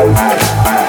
Bye.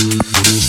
Mm-hmm.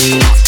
Changing,